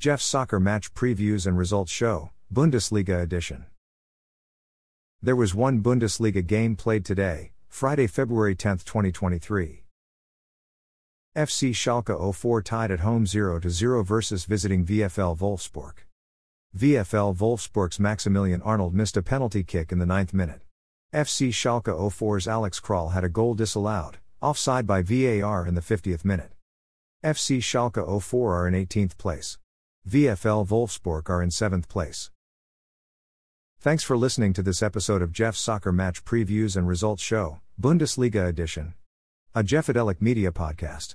Jeff's Soccer Match Previews and Results Show, Bundesliga Edition. There was one Bundesliga game played today, Friday, February 10, 2023. FC Schalke 04 tied at home 0 0 versus visiting VFL Wolfsburg. VFL Wolfsburg's Maximilian Arnold missed a penalty kick in the ninth minute. FC Schalke 04's Alex Kral had a goal disallowed, offside by VAR in the 50th minute. FC Schalke 04 are in 18th place. VFL Wolfsburg are in 7th place. Thanks for listening to this episode of Jeff's Soccer Match Previews and Results Show, Bundesliga Edition. A Jeffadelic Media Podcast.